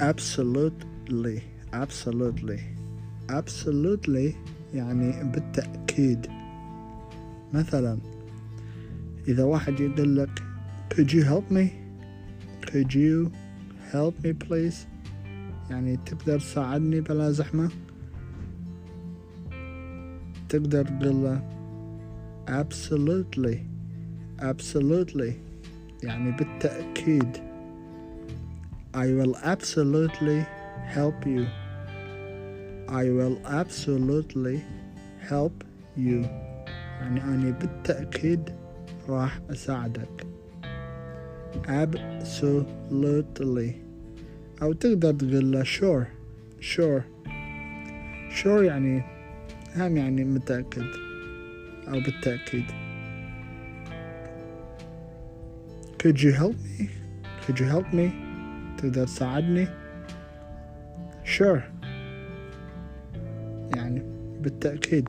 absolutely absolutely absolutely يعني بالتأكيد مثلا إذا واحد يقول لك could you help me could you help me please يعني تقدر تساعدني بلا زحمة تقدر تقول له absolutely absolutely يعني بالتأكيد I will absolutely help you I will absolutely help you يعني أنا بالتأكيد راح أساعدك absolutely أو تقدر تقول له sure sure sure يعني هم يعني متأكد أو بالتأكيد could you help me could you help me تقدر تساعدني؟ Sure. يعني بالتأكيد.